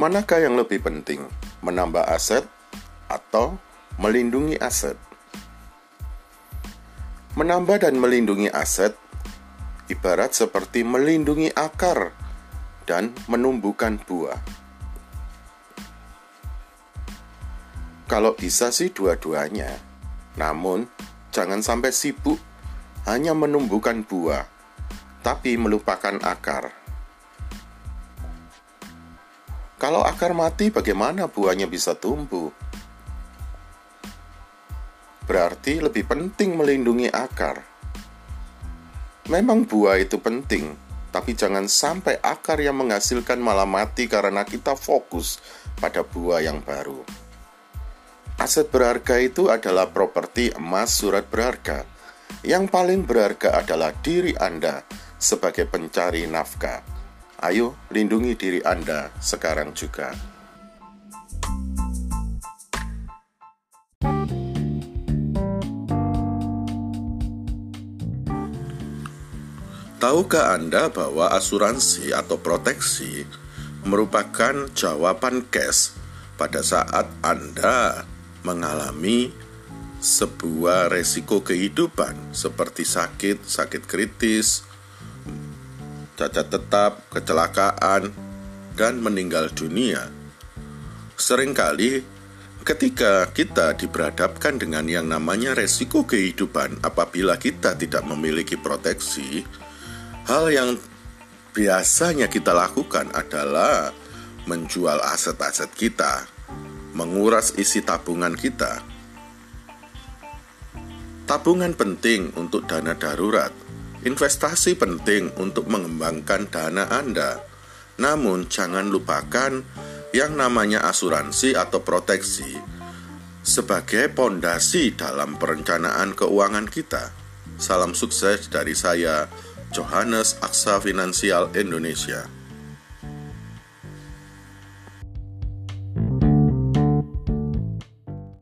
Manakah yang lebih penting, menambah aset atau melindungi aset? Menambah dan melindungi aset ibarat seperti melindungi akar dan menumbuhkan buah. Kalau bisa sih dua-duanya, namun jangan sampai sibuk hanya menumbuhkan buah, tapi melupakan akar. Kalau akar mati, bagaimana buahnya bisa tumbuh? Berarti lebih penting melindungi akar. Memang buah itu penting, tapi jangan sampai akar yang menghasilkan malah mati karena kita fokus pada buah yang baru. Aset berharga itu adalah properti emas surat berharga. Yang paling berharga adalah diri Anda sebagai pencari nafkah. Ayo, lindungi diri Anda sekarang juga. Tahukah Anda bahwa asuransi atau proteksi merupakan jawaban cash pada saat Anda mengalami sebuah resiko kehidupan seperti sakit, sakit kritis, cacat tetap, kecelakaan, dan meninggal dunia. Seringkali ketika kita diberhadapkan dengan yang namanya resiko kehidupan apabila kita tidak memiliki proteksi, hal yang biasanya kita lakukan adalah menjual aset-aset kita, menguras isi tabungan kita. Tabungan penting untuk dana darurat, Investasi penting untuk mengembangkan dana Anda, namun jangan lupakan yang namanya asuransi atau proteksi sebagai pondasi dalam perencanaan keuangan kita. Salam sukses dari saya, Johannes Aksa Finansial Indonesia.